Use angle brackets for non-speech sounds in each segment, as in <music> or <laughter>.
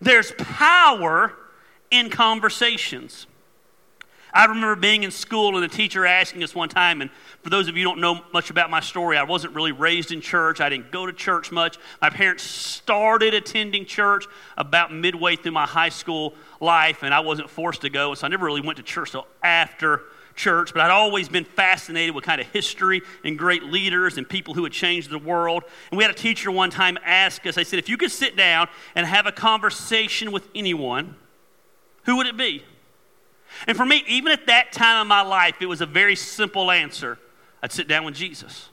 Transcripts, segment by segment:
There's power in conversations. I remember being in school and the teacher asking us one time, and for those of you who don't know much about my story, I wasn't really raised in church. I didn't go to church much. My parents started attending church about midway through my high school life, and I wasn't forced to go, so I never really went to church until after church, but I'd always been fascinated with kind of history and great leaders and people who had changed the world. And we had a teacher one time ask us, they said, if you could sit down and have a conversation with anyone, who would it be? And for me, even at that time in my life, it was a very simple answer. I'd sit down with Jesus.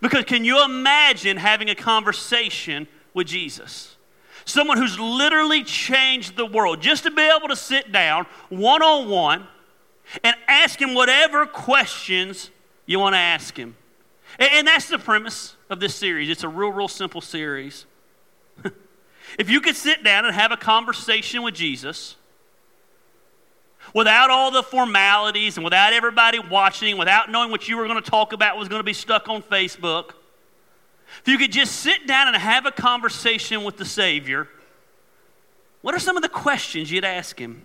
Because can you imagine having a conversation with Jesus? Someone who's literally changed the world. Just to be able to sit down one on one and ask him whatever questions you want to ask him. And that's the premise of this series. It's a real, real simple series. <laughs> if you could sit down and have a conversation with Jesus, without all the formalities and without everybody watching, without knowing what you were going to talk about was going to be stuck on Facebook, if you could just sit down and have a conversation with the Savior, what are some of the questions you'd ask him?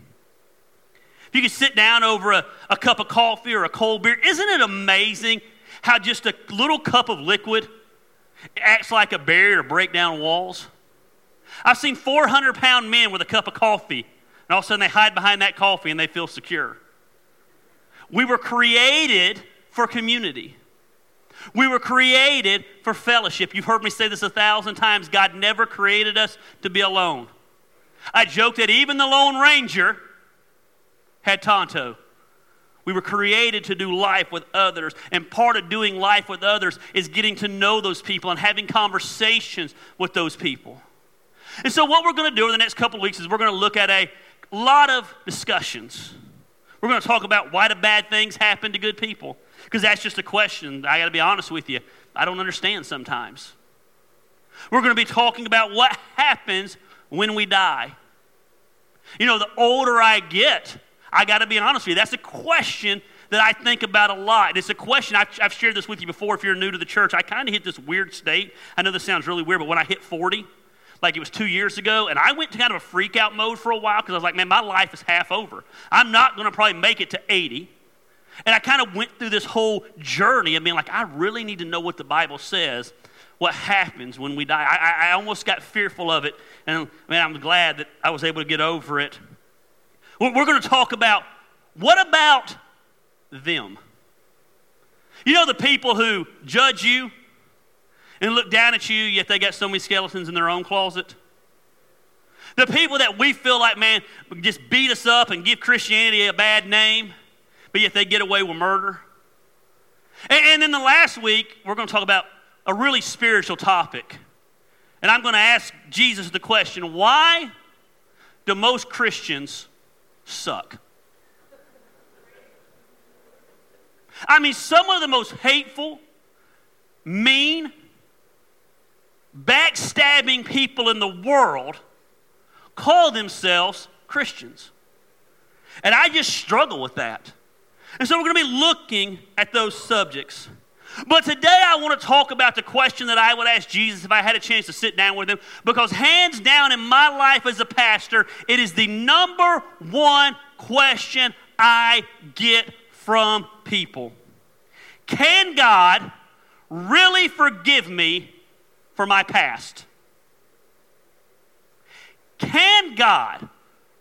If you could sit down over a, a cup of coffee or a cold beer, isn't it amazing how just a little cup of liquid acts like a barrier to break down walls? I've seen 400 pound men with a cup of coffee and all of a sudden they hide behind that coffee and they feel secure. We were created for community. We were created for fellowship. You've heard me say this a thousand times. God never created us to be alone. I joke that even the Lone Ranger had Tonto. We were created to do life with others. And part of doing life with others is getting to know those people and having conversations with those people. And so, what we're going to do over the next couple weeks is we're going to look at a a lot of discussions. We're going to talk about why do bad things happen to good people? Because that's just a question. I got to be honest with you. I don't understand sometimes. We're going to be talking about what happens when we die. You know, the older I get, I got to be honest with you, that's a question that I think about a lot. It's a question, I've, I've shared this with you before if you're new to the church. I kind of hit this weird state. I know this sounds really weird, but when I hit 40, like it was two years ago, and I went to kind of a freak out mode for a while because I was like, man, my life is half over. I'm not going to probably make it to 80. And I kind of went through this whole journey of being like, I really need to know what the Bible says, what happens when we die. I, I almost got fearful of it, and man, I'm glad that I was able to get over it. We're going to talk about what about them? You know, the people who judge you, and look down at you, yet they got so many skeletons in their own closet? The people that we feel like, man, just beat us up and give Christianity a bad name, but yet they get away with murder. And, and then the last week, we're going to talk about a really spiritual topic. And I'm going to ask Jesus the question why do most Christians suck? I mean, some of the most hateful, mean, backstabbing people in the world call themselves Christians. And I just struggle with that. And so we're going to be looking at those subjects. But today I want to talk about the question that I would ask Jesus if I had a chance to sit down with him, because hands down in my life as a pastor, it is the number one question I get from people. Can God really forgive me for my past. Can God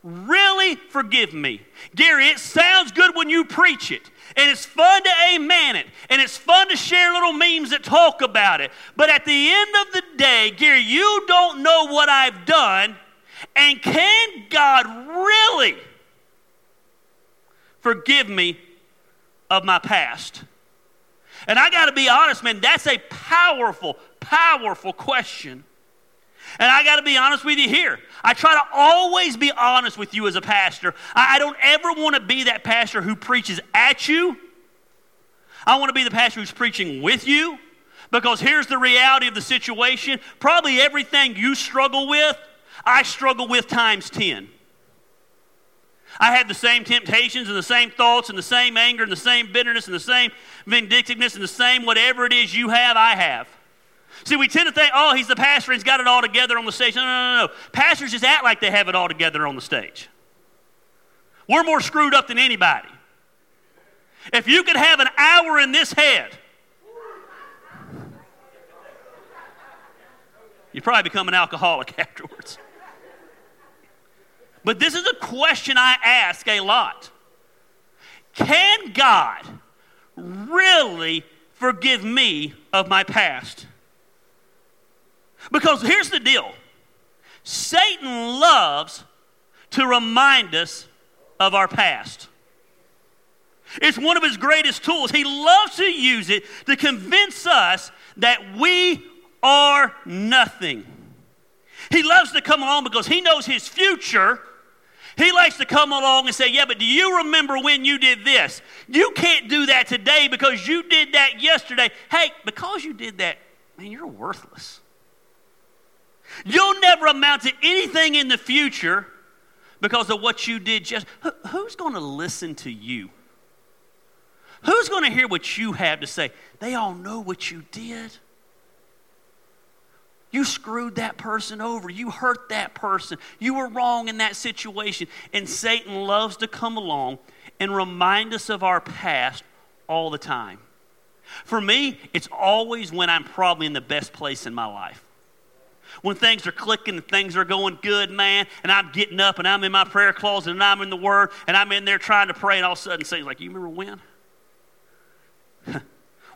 really forgive me? Gary, it sounds good when you preach it. And it's fun to amen it. And it's fun to share little memes that talk about it. But at the end of the day, Gary, you don't know what I've done. And can God really forgive me of my past? And I got to be honest, man, that's a powerful, powerful question. And I got to be honest with you here. I try to always be honest with you as a pastor. I, don't ever want to be that pastor who preaches at you. I want to be the pastor who's preaching with you. Because here's the reality of the situation probably everything you struggle with, I struggle with times 10. I have the same temptations and the same thoughts and the same anger and the same bitterness and the same vindictiveness and the same whatever it is you have, I have. See, we tend to think, oh, he's the pastor, he's got it all together on the stage. No, no, no, no. Pastors just act like they have it all together on the stage. We're more screwed up than anybody. If you could have an hour in this head, you probably become an alcoholic <laughs> afterwards. But this is a question I ask a lot. Can God really forgive me of my past? Because here's the deal Satan loves to remind us of our past. It's one of his greatest tools. He loves to use it to convince us that we are nothing. He loves to come along because he knows his future. He likes to come along and say, Yeah, but do you remember when you did this? You can't do that today because you did that yesterday. Hey, because you did that, man, you're worthless. You'll never amount to anything in the future because of what you did just. Who's going to listen to you? Who's going to hear what you have to say? They all know what you did. You screwed that person over. You hurt that person. You were wrong in that situation. And Satan loves to come along and remind us of our past all the time. For me, it's always when I'm probably in the best place in my life. When things are clicking and things are going good, man, and I'm getting up and I'm in my prayer closet and I'm in the Word and I'm in there trying to pray, and all of a sudden Satan's like, You remember when? <laughs>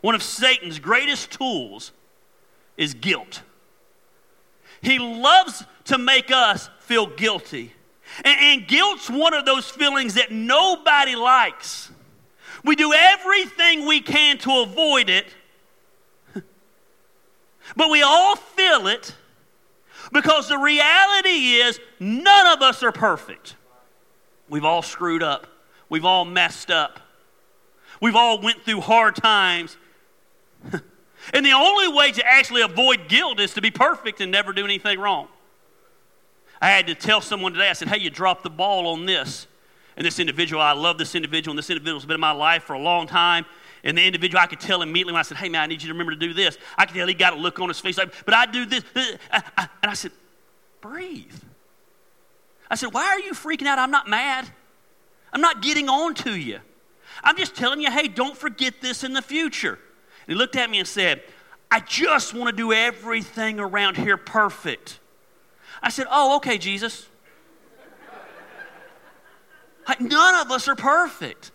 One of Satan's greatest tools is guilt. He loves to make us feel guilty. And, and, guilt's one of those feelings that nobody likes. We do everything we can to avoid it, <laughs> but we all feel it because the reality is none of us are perfect. We've all screwed up. We've all messed up. We've all went through hard times. <laughs> and the only way to actually avoid guilt is to be perfect and never do anything wrong. I had to tell someone today, I said, hey, you dropped the ball on this. And this individual, I love this individual, and this individual's been in my life for a long time. And the individual, I could tell immediately when I said, hey, man, I need you to remember to do this. I could tell he got a look on his face, like, but I do this. and I said, breathe. I said, why are you freaking out? I'm not mad. I'm not getting on to you. I'm just telling you, hey, don't forget this in the future. And he looked at me and said, I just want to do everything around here perfect. I said, Oh, okay, Jesus. <laughs> none of us are perfect.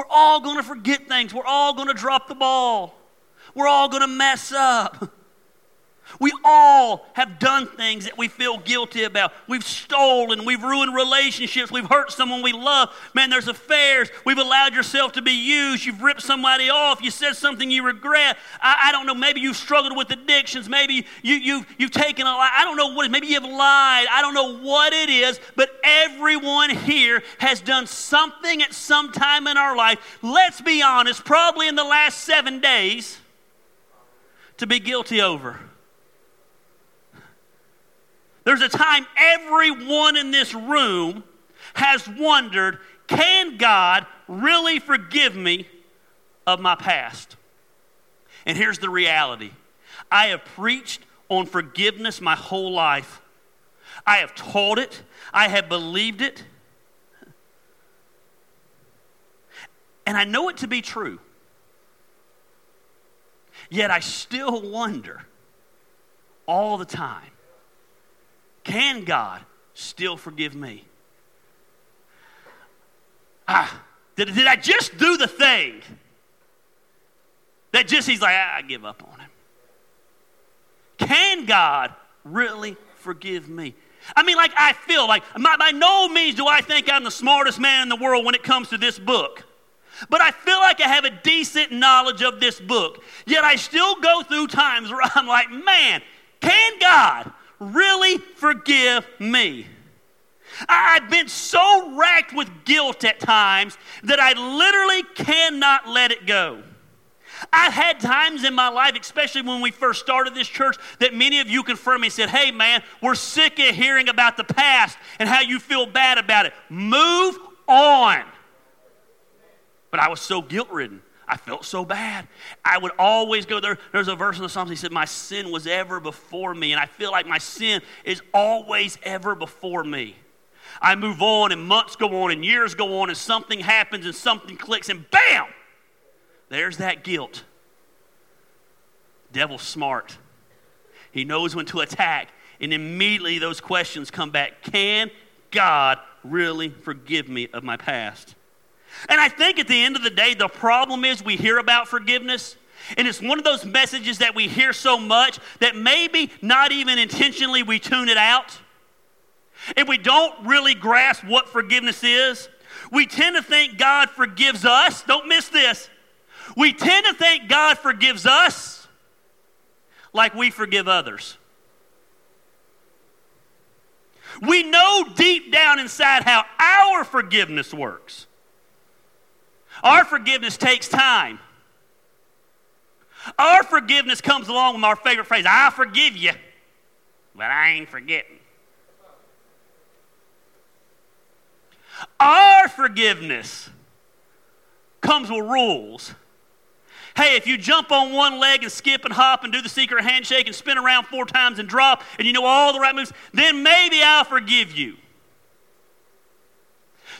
We're all going to forget things. We're all going to drop the ball. We're all going to mess up. We all have done things that we feel guilty about. We've stolen, we've ruined relationships, we've hurt someone we love. Man, there's affairs. We've allowed yourself to be used. You've ripped somebody off. You said something you regret. I, I don't know. Maybe you've struggled with addictions. Maybe you, you, you've taken a lie. I don't know what it is. Maybe you've lied. I don't know what it is, but everyone here has done something at some time in our life. Let's be honest, probably in the last seven days to be guilty over. There's a time everyone in this room has wondered can God really forgive me of my past? And here's the reality I have preached on forgiveness my whole life. I have taught it, I have believed it, and I know it to be true. Yet I still wonder all the time can God still forgive me? Ah, did, did I just do the thing that just he's like, I give up on him? Can God really forgive me? I mean, like, I feel like, my, by no means do I think I'm the smartest man in the world when it comes to this book. But I feel like I have a decent knowledge of this book. Yet I still go through times where I'm like, man, can God really forgive me? I've been so racked with guilt at times that I literally cannot let it go. I've had times in my life, especially when we first started this church, that many of you confirmed me and said, Hey, man, we're sick of hearing about the past and how you feel bad about it. Move on. But I was so guilt ridden. I felt so bad. I would always go there. There's a verse in the Psalms, he said, My sin was ever before me. And I feel like my sin is always ever before me. I move on, and months go on, and years go on, and something happens, and something clicks, and bam! There's that guilt. Devil's smart. He knows when to attack, and immediately those questions come back Can God really forgive me of my past? And I think at the end of the day, the problem is we hear about forgiveness, and it's one of those messages that we hear so much that maybe not even intentionally we tune it out. And we don't really grasp what forgiveness is. We tend to think God forgives us. Don't miss this. We tend to think God forgives us like we forgive others. We know deep down inside how our forgiveness works. Our forgiveness takes time. Our forgiveness comes along with our favorite phrase I forgive you, but I ain't forgetting. Our forgiveness comes with rules. Hey, if you jump on one leg and skip and hop and do the secret handshake and spin around four times and drop and you know all the right moves, then maybe I'll forgive you.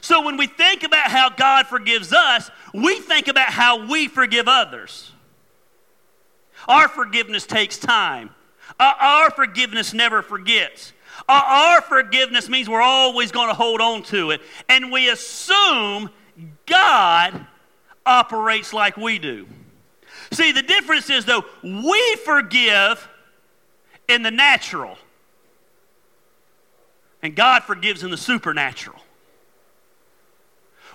So when we think about how God forgives us, we think about how we forgive others. Our forgiveness takes time. Uh, our forgiveness never forgets. Uh, our forgiveness means we're always going to hold on to it. And we assume God operates like we do. See, the difference is, though, we forgive in the natural, and God forgives in the supernatural.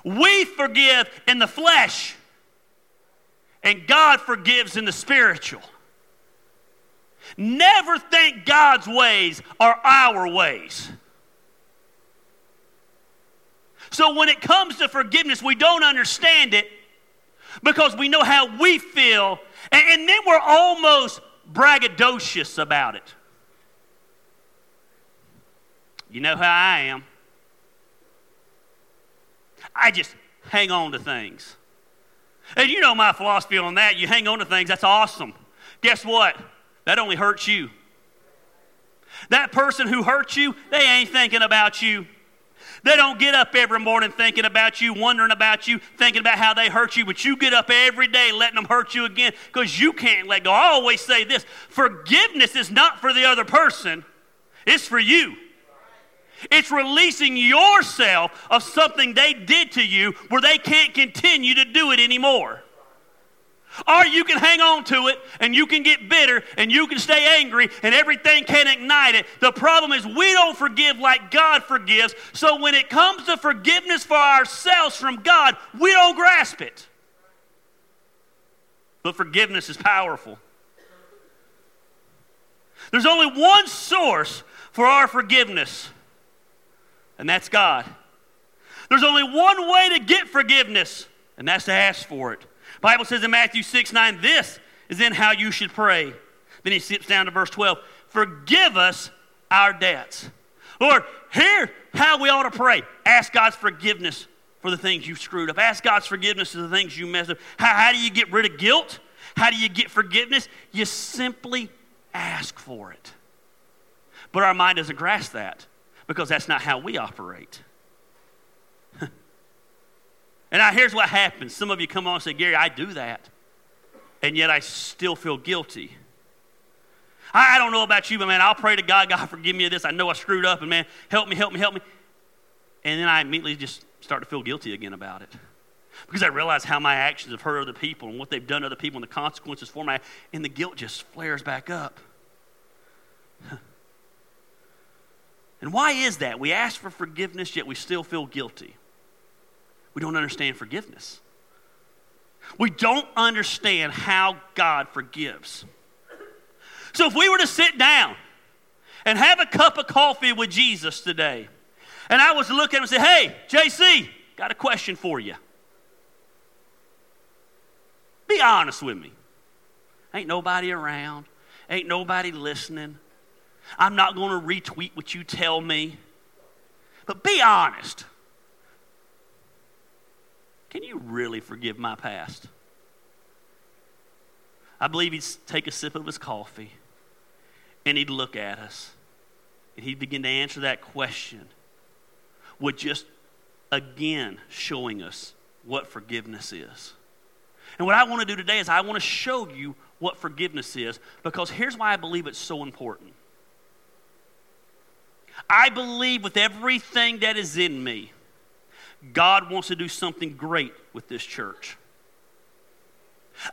We forgive in the flesh, and God forgives in the spiritual. Never think God's ways are our ways. So when it comes to forgiveness, we don't understand it because we know how we feel, and, and then we're almost braggadocious about it. You know how I am. I just hang on to things. And you know my philosophy on that. You hang on to things, that's awesome. Guess what? That only hurts you. That person who hurt you, they ain't thinking about you. They don't get up every morning thinking about you, wondering about you, thinking about how they hurt you, but you get up every day letting them hurt you again because you can't let go. I always say this forgiveness is not for the other person, it's for you. It's releasing yourself of something they did to you where they can't continue to do it anymore. Or you can hang on to it and you can get bitter and you can stay angry and everything can ignite it. The problem is we don't forgive like God forgives. So when it comes to forgiveness for ourselves from God, we don't grasp it. But forgiveness is powerful. There's only one source for our forgiveness, and that's God. There's only one way to get forgiveness, and that's to ask for it. Bible says in Matthew 6 9, this is in how you should pray. Then he skips down to verse 12. Forgive us our debts. Lord, here how we ought to pray. Ask God's forgiveness for the things you've screwed up. Ask God's forgiveness for the things you messed up. How, how do you get rid of guilt? How do you get forgiveness? You simply ask for it. But our mind doesn't grasp that because that's not how we operate. <laughs> And now here's what happens. Some of you come on and say, Gary, I do that. And yet I still feel guilty. I, don't know about you, but man, I'll pray to God, God, forgive me of this. I know I screwed up, and man, help me, help me, help me. And then I immediately just start to feel guilty again about it. Because I realize how my actions have hurt other people and what they've done to other people and the consequences for my, and the guilt just flares back up. <laughs> And why is that? We ask for forgiveness, yet we still feel guilty we don't understand forgiveness. We don't understand how God forgives. So if we were to sit down and have a cup of coffee with Jesus today, and I was to look at him and say, Hey, JC, got a question for you. Be honest with me. Ain't nobody around, ain't nobody listening. I'm not going to retweet what you tell me. But be honest. Can you really forgive my past? I believe he'd take a sip of his coffee and he'd look at us and he'd begin to answer that question with just again showing us what forgiveness is. And what I want to do today is I want to show you what forgiveness is because here's why I believe it's so important. I believe with everything that is in me, God wants to do something great with this church.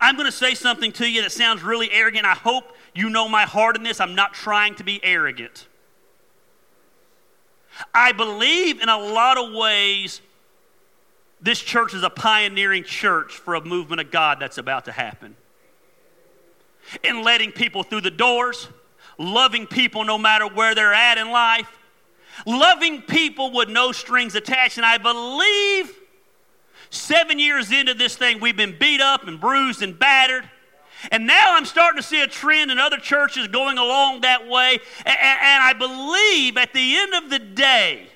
I'm going to say something to you that sounds really arrogant. I hope you know my heart in this. I'm not trying to be arrogant. I believe in a lot of ways this church is a pioneering church for a movement of God that's about to happen. In letting people through the doors, loving people no matter where they're at in life, loving people with no strings attached. And I believe seven years into this thing, we've been beat up and bruised and battered. And now I'm starting to see a trend in other churches going along that way. And, I believe at the end of the day,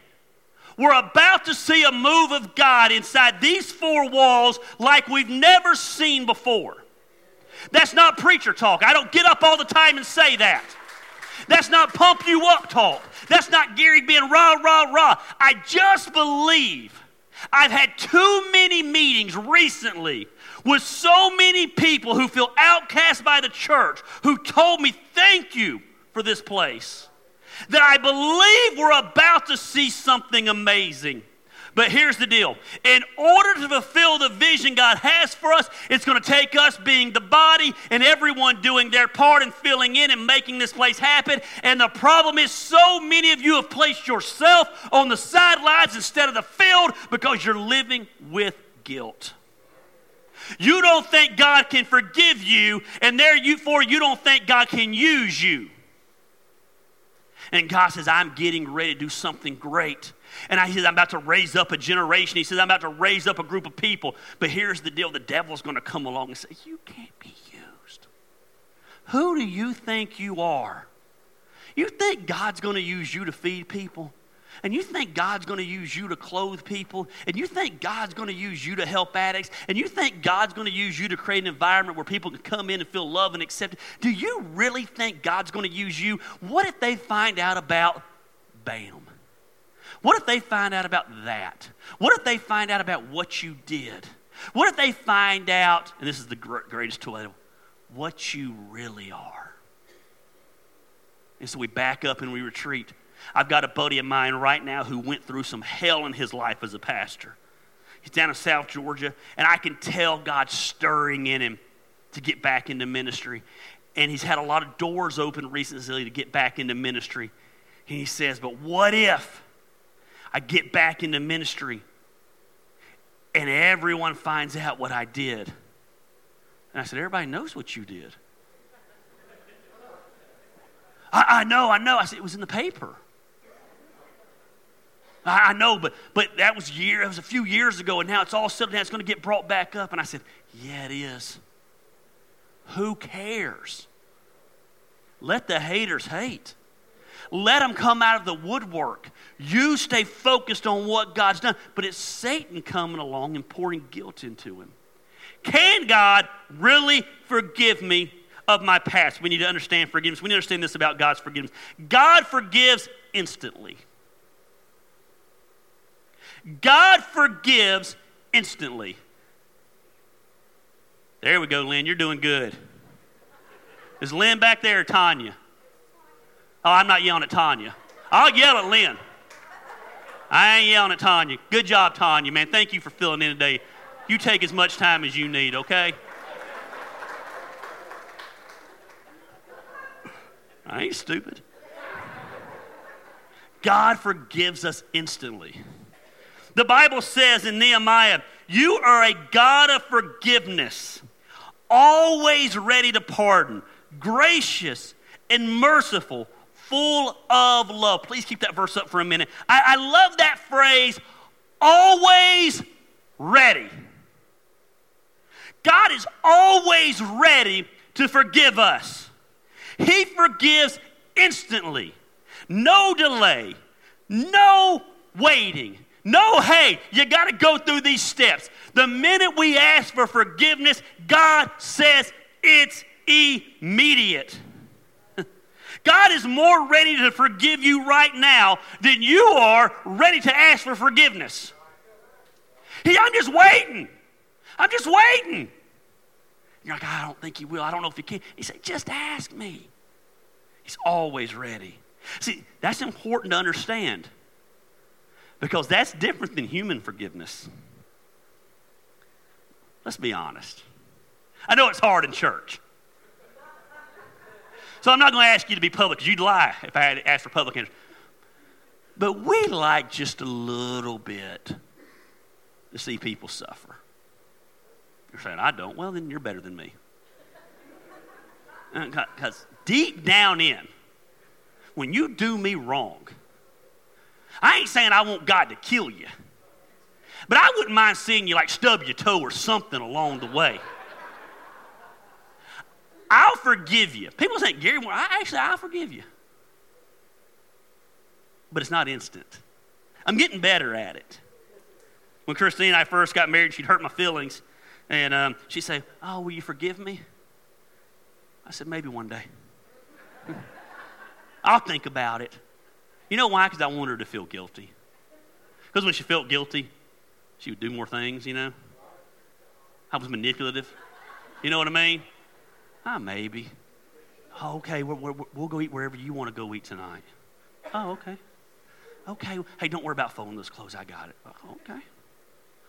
we're about to see a move of God inside these four walls like we've never seen before. That's not preacher talk. I don't get up all the time and say that. That's not pump you up talk. That's not Gary being rah, rah, rah. I just believe I've had too many meetings recently with so many people who feel outcast by the church who told me, Thank you for this place that I believe we're about to see something amazing. But here's the deal in order to fulfill the vision God has for us, it's going to take us being the body and everyone doing their part and filling in and making this place happen. And the problem is, so many of you have placed yourself on the sidelines instead of the field because you're living with guilt. You don't think God can forgive you, and therefore you don't think God can use you. And God says, I'm getting ready to do something great. And I, he says, I'm about to raise up a generation. He says, I'm about to raise up a group of people. But here's the deal the devil's going to come along and say, You can't be used. Who do you think you are? You think God's going to use you to feed people? and you think God's going to use you to clothe people, and you think God's going to use you to help addicts, and you think God's going to use you to create an environment where people can come in and feel love and accepted, do you really think God's going to use you? What if they find out about bam? What if they find out about that? What if they find out about what you did? What if they find out, and this is the greatest tool, what you really are? And so we back up and we retreat. I've got a buddy of mine right now who went through some hell in his life as a pastor. He's down in South Georgia, and I can tell God stirring in him to get back into ministry. And he's had a lot of doors open recently to get back into ministry. And he says, But what if I get back into ministry and everyone finds out what I did? And I said, Everybody knows what you did. I, I know, I know. I said, It was in the paper. I, I know, but, but that was year, it was a few years ago, and now it's all settled down. It's going to get brought back up. And I said, Yeah, it is. Who cares? Let the haters hate. Let them come out of the woodwork. You stay focused on what God's done. But it's Satan coming along and pouring guilt into him. Can God really forgive me of my past? We need to understand forgiveness. We need to understand this about God's forgiveness. God forgives instantly. God forgives instantly. There we go, Lynn. You're doing good. Is Lynn back there Tanya? Oh, I'm not yelling at Tanya. I'll yell at Lynn. I ain't yelling at Tanya. Good job, Tanya, man. Thank you for filling in today. You take as much time as you need, okay? I ain't stupid. God forgives us instantly. The Bible says in Nehemiah, You are a God of forgiveness, always ready to pardon, gracious and merciful, full of love. Please keep that verse up for a minute. I, I love that phrase, always ready. God is always ready to forgive us. He forgives instantly, no delay, no waiting. No, hey, you got to go through these steps. The minute we ask for forgiveness, God says it's immediate. God is more ready to forgive you right now than you are ready to ask for forgiveness. He, I'm just waiting. I'm just waiting. You're like, I don't think he will. I don't know if he can. He said, just ask me. He's always ready. See, that's important to understand because that's different than human forgiveness. Let's be honest. I know it's hard in church. So I'm not going to ask you to be public because you'd lie if I had asked for public answers. But we like just a little bit to see people suffer. You're saying, I don't. Well, then you're better than me. Because uh, deep down in, when you do me wrong, I ain't saying I want God to kill you, but I wouldn't mind seeing you like stub your toe or something along the way. I'll forgive you. People say, Gary, well, I, actually, I'll forgive you. But it's not instant. I'm getting better at it. When Christine and I first got married, she'd hurt my feelings. And um, she'd say, Oh, will you forgive me? I said, Maybe one day. <laughs> I'll think about it. You know why? Because I want her to feel guilty. Because when she felt guilty, she would do more things, you know? I was manipulative. You know what I mean? Ah, maybe. Oh, okay, we'll, we'll, we'll go eat wherever you want to go eat tonight. Oh, okay. Okay. Hey, don't worry about folding those clothes. I got it. Oh, okay.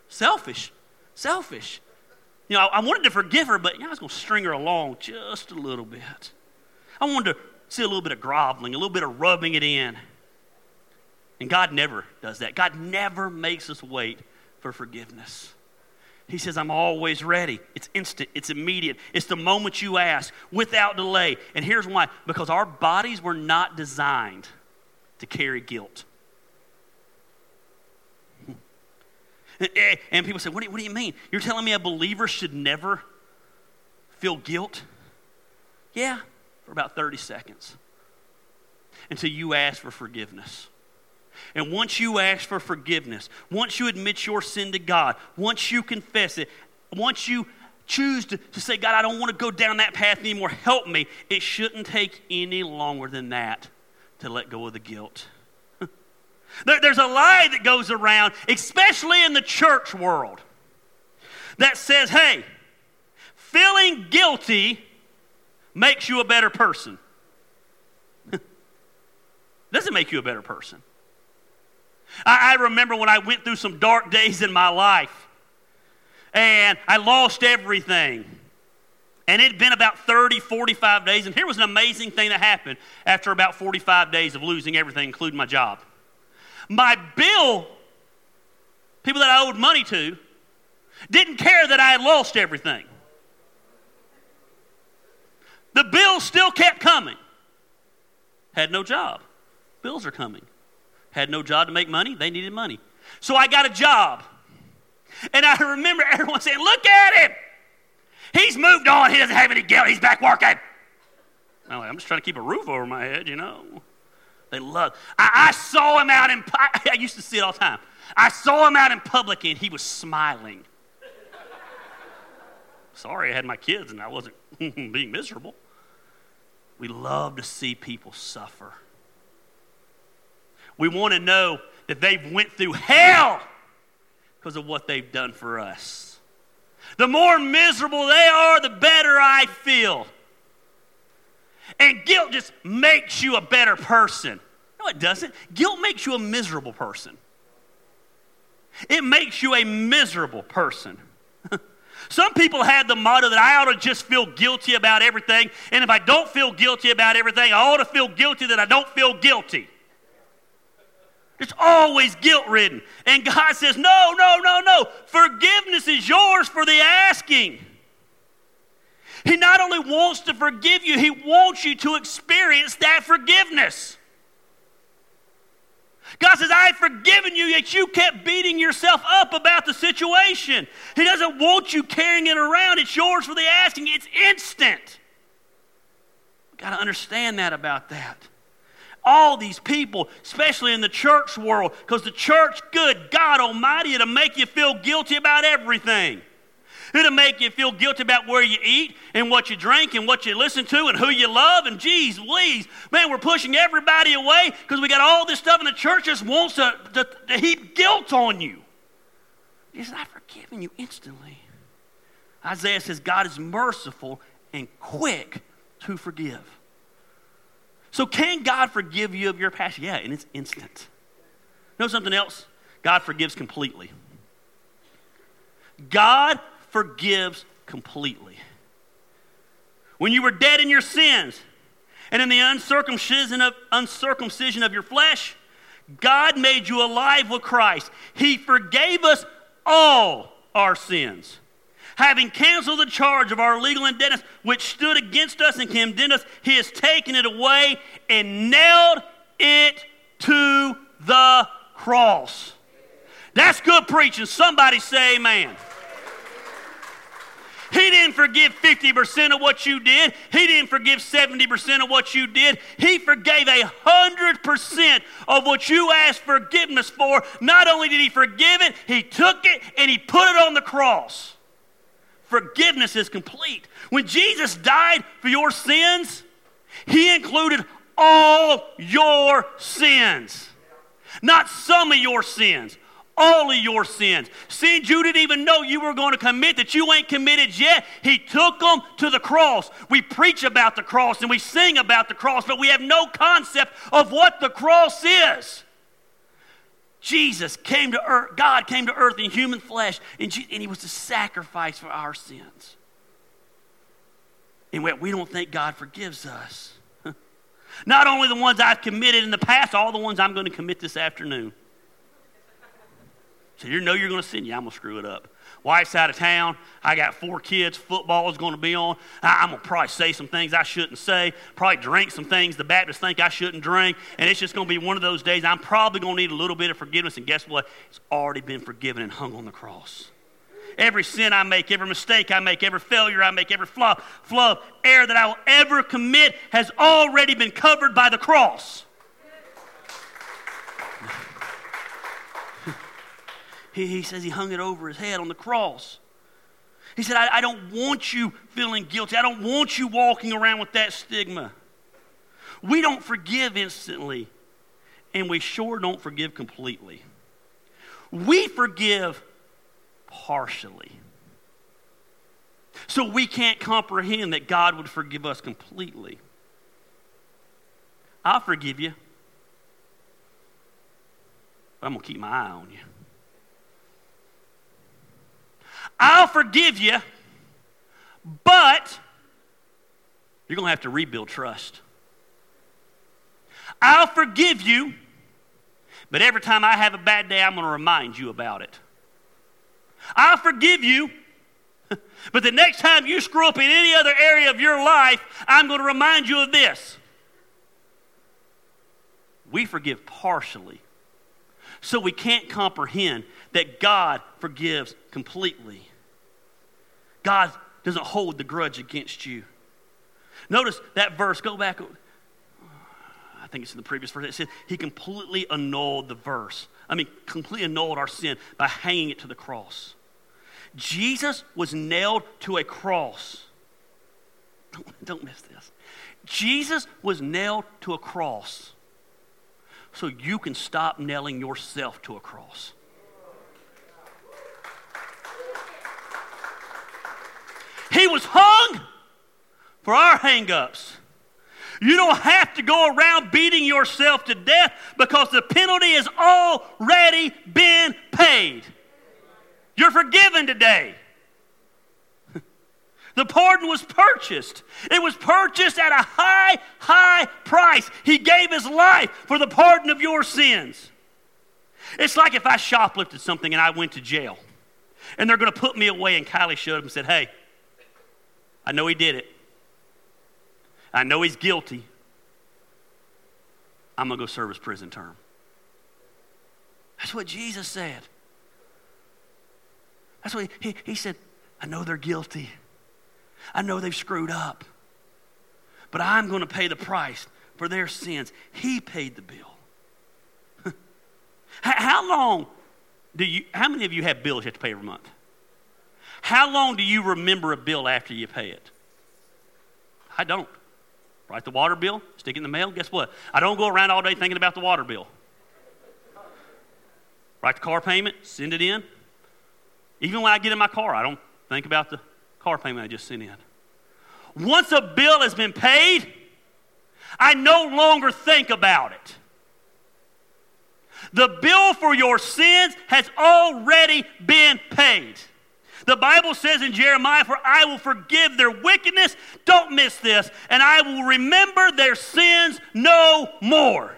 Selfish. Selfish. You know, I, I wanted to forgive her, but you know, I was going to string her along just a little bit. I wanted to see a little bit of groveling, a little bit of rubbing it in. And God never does that. God never makes us wait for forgiveness. He says, I'm always ready. It's instant, it's immediate. It's the moment you ask without delay. And here's why because our bodies were not designed to carry guilt. <laughs> Eh, and people say, what do, you, what do you mean? You're telling me a believer should never feel guilt? Yeah, for about 30 seconds until you ask for forgiveness. And once you ask for forgiveness, once you admit your sin to God, once you confess it, once you choose to, to say, God, I don't want to go down that path anymore, help me, it shouldn't take any longer than that to let go of the guilt. <laughs> there, there's a lie that goes around, especially in the church world, that says, hey, feeling guilty makes you a better person. <laughs> Doesn't make you a better person. I, I remember when I went through some dark days in my life and I lost everything. And it had been about 30, 45 days. And here was an amazing thing that happened after about 45 days of losing everything, including my job. My bill, people that I owed money to, didn't care that I had lost everything. The bills still kept coming. Had no job. Bills are coming had no job to make money. They needed money. So I got a job. And I remember everyone saying, Look at him. He's moved on. He doesn't have any guilt. He's back working. I'm, like, I'm just trying to keep a roof over my head, you know. They love. I, I saw him out in. <laughs> I used to see it all the time. I saw him out in public and he was smiling. Sorry, I had my kids and I wasn't <laughs> being miserable. We love to see people suffer. We want to know that they've went through hell because of what they've done for us. The more miserable they are, the better I feel. And guilt just makes you a better person. No, it doesn't. Guilt makes you a miserable person. It makes you a miserable person. <laughs> Some people had the motto that I ought to just feel guilty about everything. And if I don't feel guilty about everything, I ought to feel guilty that I don't feel guilty. It's always guilt ridden. And God says, No, no, no, no. Forgiveness is yours for the asking. He not only wants to forgive you, He wants you to experience that forgiveness. God says, I have forgiven you, yet you kept beating yourself up about the situation. He doesn't want you carrying it around. It's yours for the asking, it's instant. We've got to understand that about that all these people, especially in the church world, because the church, good God Almighty, it'll make you feel guilty about everything. It'll make you feel guilty about where you eat and what you drink and what you listen to and who you love. And geez, please, man, we're pushing everybody away because we got all this stuff and the church just wants to, to, to heap guilt on you. He says, I've you instantly. Isaiah says, God is merciful and quick to forgive. So, can God forgive you of your past? Yeah, and it's instant. Know something else? God forgives completely. God forgives completely. When you were dead in your sins and in the uncircumcision of, uncircumcision of your flesh, God made you alive with Christ. He forgave us all our sins. Having canceled the charge of our legal indebtedness, which stood against us and condemned us, He has taken it away and nailed it to the cross. That's good preaching. Somebody say amen. He didn't forgive 50% of what you did. He didn't forgive 70% of what you did. He forgave 100% of what you asked forgiveness for. Not only did He forgive it, He took it and He put it on the cross. Forgiveness is complete. When Jesus died for your sins, He included all your sins, not some of your sins all of your sins. Sins you didn't even know you were going to commit that you ain't committed yet. He took them to the cross. We preach about the cross and we sing about the cross, but we have no concept of what the cross is. Jesus came to earth, God came to earth in human flesh, and, and He was the sacrifice for our sins. And we don't think God forgives us. <laughs> Not only the ones I've committed in the past, all the ones I'm going to commit this afternoon. So you know you're going to sin. Yeah, I'm going to screw it up. Wife's out of town. I got four kids. Football is going to be on. I'm going to probably say some things I shouldn't say. Probably drink some things the Baptists think I shouldn't drink. And it's just going to be one of those days I'm probably going to need a little bit of forgiveness. And guess what? It's already been forgiven and hung on the cross. Every sin I make, every mistake I make, every failure I make, every flaw, flaw, error that I will ever commit has already been covered by the cross. He, he says he hung it over his head on the cross. He said, I, I don't want you feeling guilty. I don't want you walking around with that stigma. We don't forgive instantly, and we sure don't forgive completely. We forgive partially. So we can't comprehend that God would forgive us completely. I'll forgive you, I'm going to keep my eye on you. I'll forgive you, but you're going to have to rebuild trust. I'll forgive you, but every time I have a bad day, I'm going to remind you about it. I'll forgive you, <laughs> but the next time you screw up in any other area of your life, I'm going to remind you of this. We forgive partially, so we can't comprehend that God forgives completely. God doesn't hold the grudge against you. Notice that verse, go back. I think it's in the previous verse. It said he completely annulled the verse. I mean, completely annulled our sin by hanging it to the cross. Jesus was nailed to a cross. Don't, <laughs> don't miss this. Jesus was nailed to a cross so you can stop nailing yourself to a cross. He was hung for our hangups. You don't have to go around beating yourself to death because the penalty has already been paid. You're forgiven today. <laughs> The pardon was purchased. It was purchased at a high, high price. He gave his life for the pardon of your sins. It's like if I shoplifted something and I went to jail and they're going to put me away, and Kylie showed up and said, Hey, I know he did it. I know he's guilty. I'm going to go serve his prison term. That's what Jesus said. That's what he, he, said. I know they're guilty. I know they've screwed up. But I'm going to pay the price for their sins. He paid the bill. <laughs> how long do you, how many of you have bills you have to pay every month? How long do you remember a bill after you pay it? I don't. Write the water bill, stick it in the mail. Guess what? I don't go around all day thinking about the water bill. Write the car payment, send it in. Even when I get in my car, I don't think about the car payment I just sent in. Once a bill has been paid, I no longer think about it. The bill for your sins has already been paid. The Bible says in Jeremiah, For I will forgive their wickedness, don't miss this, and I will remember their sins no more.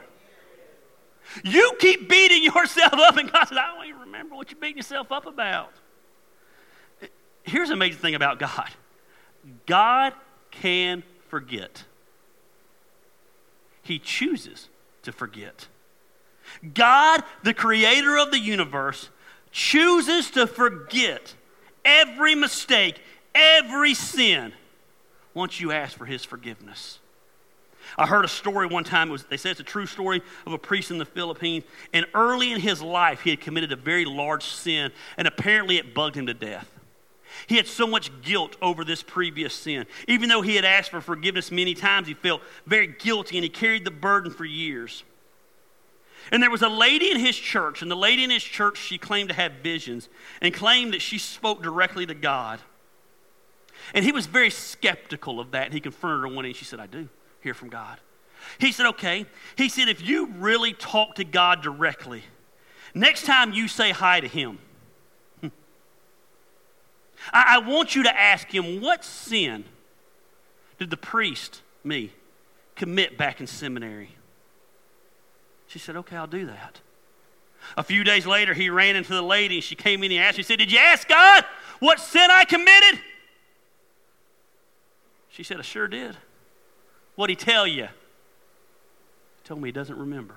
You keep beating <laughs> yourself up, and God says, I don't even remember what you're beating yourself up about. Here's the amazing thing about God God can forget, He chooses to forget. God, the creator of the universe, chooses to forget every mistake, every sin, once you ask for his forgiveness. I heard a story one time, was, they said it's a true story of a priest in the Philippines. And early in his life, he had committed a very large sin, and apparently it bugged him to death. He had so much guilt over this previous sin. Even though he had asked for forgiveness many times, he felt very guilty and he carried the burden for years. And there was a lady in his church, and the lady in his church, she claimed to have visions and claimed that she spoke directly to God. And he was very skeptical of that. And he confronted her one day, and she said, I do hear from God. He said, Okay. He said, If you really talk to God directly, next time you say hi to him, <laughs> I, I want you to ask him, What sin did the priest, me, commit back in seminary? She said, Okay, I'll do that. A few days later, he ran into the lady and she came in and asked, He said, Did you ask God what sin I committed? She said, I sure did. What'd he tell you? He told me he doesn't remember.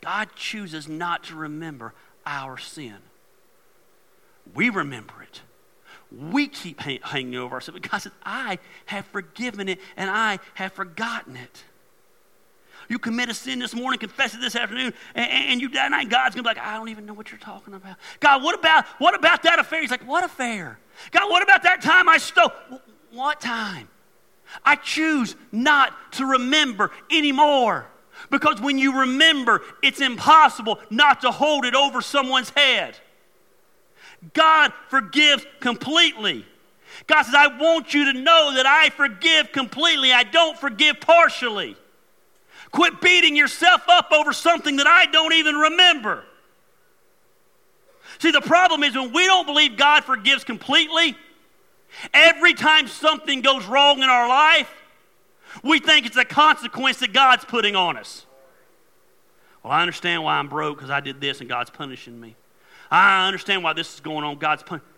God chooses not to remember our sin. We remember it. We keep hanging over ourselves. But God says, I have forgiven it and I have forgotten it. You commit a sin this morning, confess it this afternoon, and, and you die tonight. God's gonna be like, I don't even know what you're talking about. God, what about what about that affair? He's like, what affair? God, what about that time I stole? What time? I choose not to remember anymore. Because when you remember, it's impossible not to hold it over someone's head. God forgives completely. God says, I want you to know that I forgive completely. I don't forgive partially. Quit beating yourself up over something that I don't even remember. See, the problem is when we don't believe God forgives completely, every time something goes wrong in our life, we think it's a consequence that God's putting on us. Well, I understand why I'm broke because I did this and God's punishing me. I understand why this is going on. God's punishing.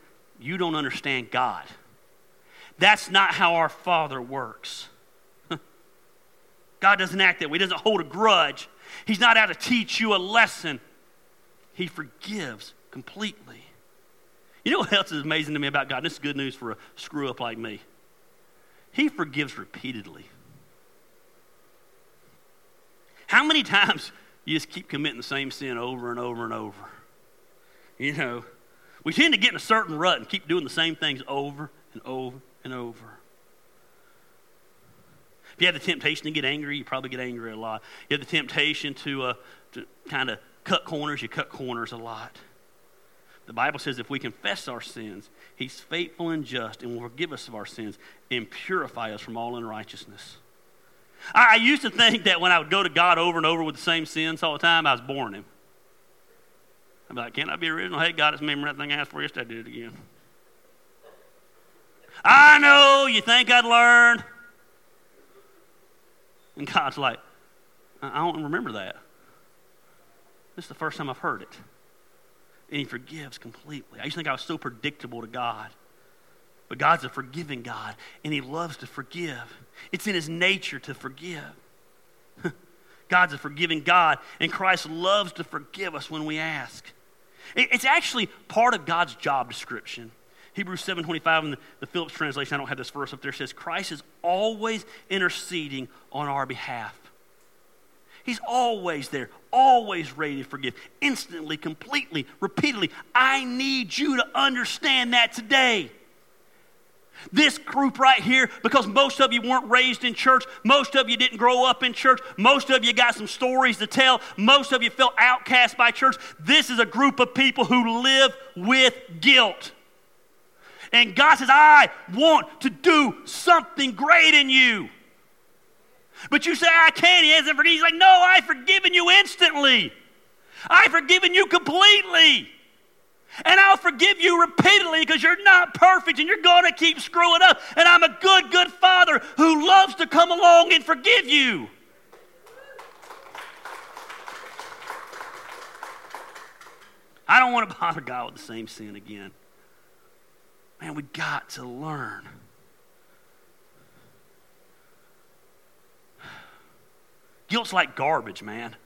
You don't understand God. That's not how our Father works. God doesn't act that way. He doesn't hold a grudge. He's not out to teach you a lesson. He forgives completely. You know what else is amazing to me about God? This is good news for a screw up like me. He forgives repeatedly. How many times you just keep committing the same sin over and over and over? You know, we tend to get in a certain rut and keep doing the same things over and over and over. If you have the temptation to get angry, you probably get angry a lot. You have the temptation to, uh, to kind of cut corners, you cut corners a lot. The Bible says if we confess our sins, He's faithful and just and will forgive us of our sins and purify us from all unrighteousness. I, I used to think that when I would go to God over and over with the same sins all the time, I was boring Him. I'd be like, can't I be original? Hey, God, it's me. Remember that thing I asked for yesterday? I did it again. I know you think I'd learn. And God's like, I don't remember that. This is the first time I've heard it. And He forgives completely. I used to think I was so predictable to God. But God's a forgiving God, and He loves to forgive. It's in His nature to forgive. <laughs> God's a forgiving God, and Christ loves to forgive us when we ask. It's actually part of God's job description. Hebrews 7.25 in the, the Phillips translation, I don't have this verse up there, says, Christ is always interceding on our behalf. He's always there, always ready to forgive, instantly, completely, repeatedly. I need you to understand that today. This group right here, because most of you weren't raised in church, most of you didn't grow up in church, most of you got some stories to tell, most of you felt outcast by church. This is a group of people who live with guilt. And God says, I want to do something great in you. But you say, I can't. He hasn't forgiven. He's like, No, I've forgiven you instantly. I've forgiven you completely. And I'll forgive you repeatedly because you're not perfect and you're going to keep screwing up. And I'm a good, good father who loves to come along and forgive you. I don't want to bother God with the same sin again. Man, we got to learn. Guilt's like garbage, man.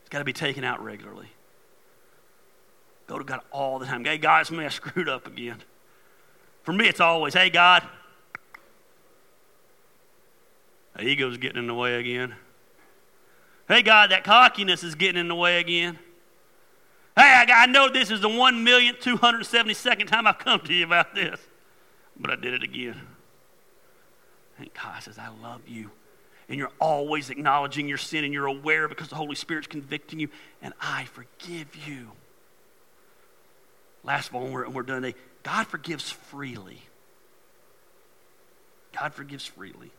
It's got to be taken out regularly. Go to God all the time. Hey, God, it's me. I screwed up again. For me, it's always, hey, God. The ego's getting in the way again. Hey, God, that cockiness is getting in the way again. Hey, I, know this is the 1,272nd time I've come to you about this, but I did it again. And God says, I love you. And you're always acknowledging your sin and you're aware because the Holy Spirit's convicting you, and I forgive you. Last all, we're, we're done today. God forgives freely. God forgives freely.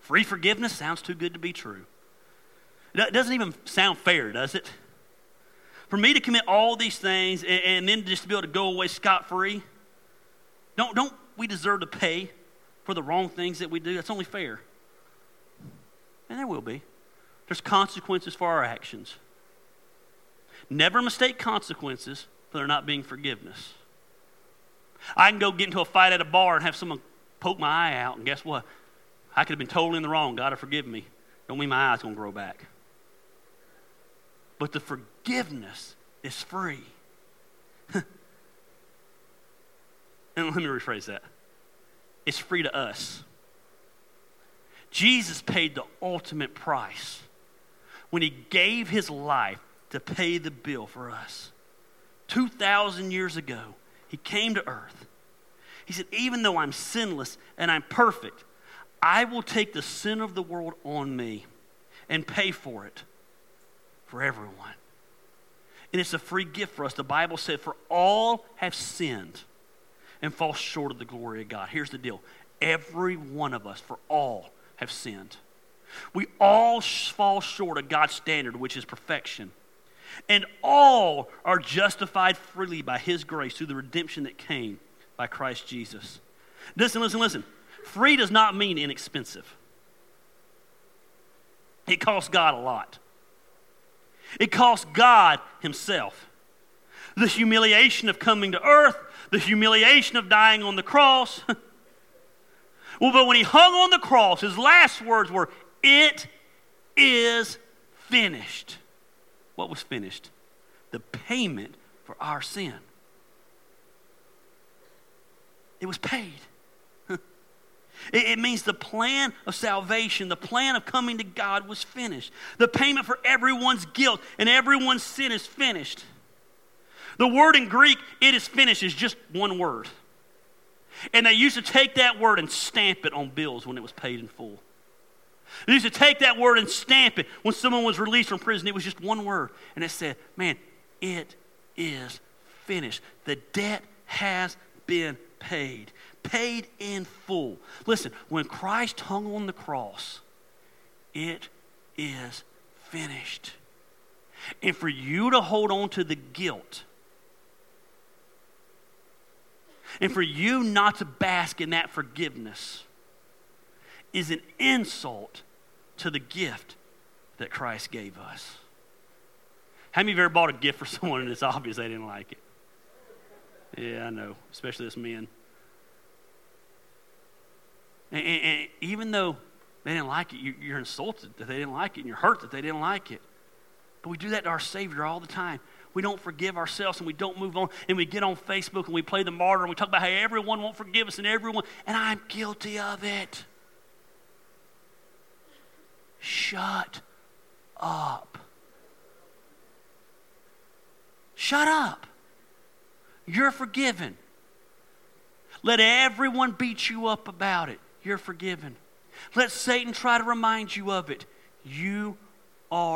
Free forgiveness sounds too good to be true. It doesn't even sound fair, does it? For me to commit all these things and, and then just to be able to go away scot free, don't, don't we deserve to pay for the wrong things that we do? That's only fair. And there will be. There's consequences for our actions. Never mistake consequences for there not being forgiveness. I can go get into a fight at a bar and have someone poke my eye out, and guess what? I could have been totally in the wrong. God have forgiven me. Don't mean my eye's going to grow back. But the forgiveness is free. <laughs> and let me rephrase that it's free to us. Jesus paid the ultimate price when he gave his life to pay the bill for us. 2,000 years ago, he came to earth. He said, Even though I'm sinless and I'm perfect, I will take the sin of the world on me and pay for it for everyone. And it's a free gift for us. The Bible said, For all have sinned and fall short of the glory of God. Here's the deal every one of us, for all, have sinned. We all fall short of God's standard, which is perfection. And all are justified freely by His grace through the redemption that came by Christ Jesus. Listen, listen, listen. Free does not mean inexpensive, it costs God a lot. It cost God Himself. The humiliation of coming to earth, the humiliation of dying on the cross. <laughs> well, but when He hung on the cross, His last words were, It is finished. What was finished? The payment for our sin. It was paid. It, means the plan of salvation, the plan of coming to God was finished. The payment for everyone's guilt and everyone's sin is finished. The word in Greek, it is finished, is just one word. And they used to take that word and stamp it on bills when it was paid in full. They used to take that word and stamp it when someone was released from prison. It was just one word. And it said, Man, it is finished. The debt has been paid paid in full. Listen, when Christ hung on the cross, it is finished. And for you to hold on to the guilt, and for you not to bask in that forgiveness, is an insult to the gift that Christ gave us. How many of you ever bought a gift for <laughs> someone and it's obvious they didn't like it? Yeah, I know, especially us men. And, and, and even though they didn't like it, you, you're insulted that they didn't like it, and you're hurt that they didn't like it. But we do that to our Savior all the time. We don't forgive ourselves and we don't move on. And we get on Facebook and we play the martyr and we talk about how everyone won't forgive us and everyone, and I'm guilty of it. Shut up. Shut up. You're forgiven. Let everyone beat you up about it. You're forgiven. Let Satan try to remind you of it. You